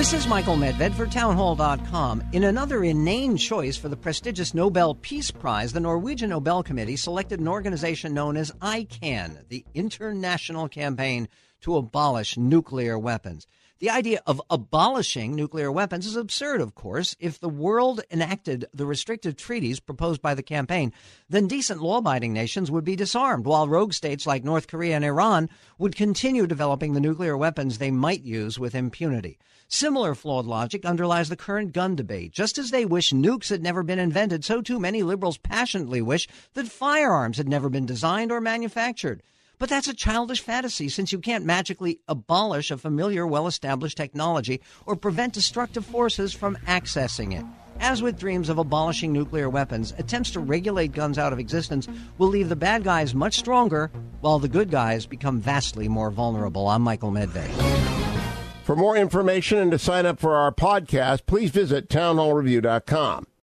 This is Michael Medved for Townhall.com. In another inane choice for the prestigious Nobel Peace Prize, the Norwegian Nobel Committee selected an organization known as ICAN, the International Campaign to Abolish Nuclear Weapons. The idea of abolishing nuclear weapons is absurd, of course. If the world enacted the restrictive treaties proposed by the campaign, then decent law abiding nations would be disarmed, while rogue states like North Korea and Iran would continue developing the nuclear weapons they might use with impunity. Similar flawed logic underlies the current gun debate. Just as they wish nukes had never been invented, so too many liberals passionately wish that firearms had never been designed or manufactured. But that's a childish fantasy since you can't magically abolish a familiar, well established technology or prevent destructive forces from accessing it. As with dreams of abolishing nuclear weapons, attempts to regulate guns out of existence will leave the bad guys much stronger while the good guys become vastly more vulnerable. I'm Michael Medved. For more information and to sign up for our podcast, please visit townhallreview.com.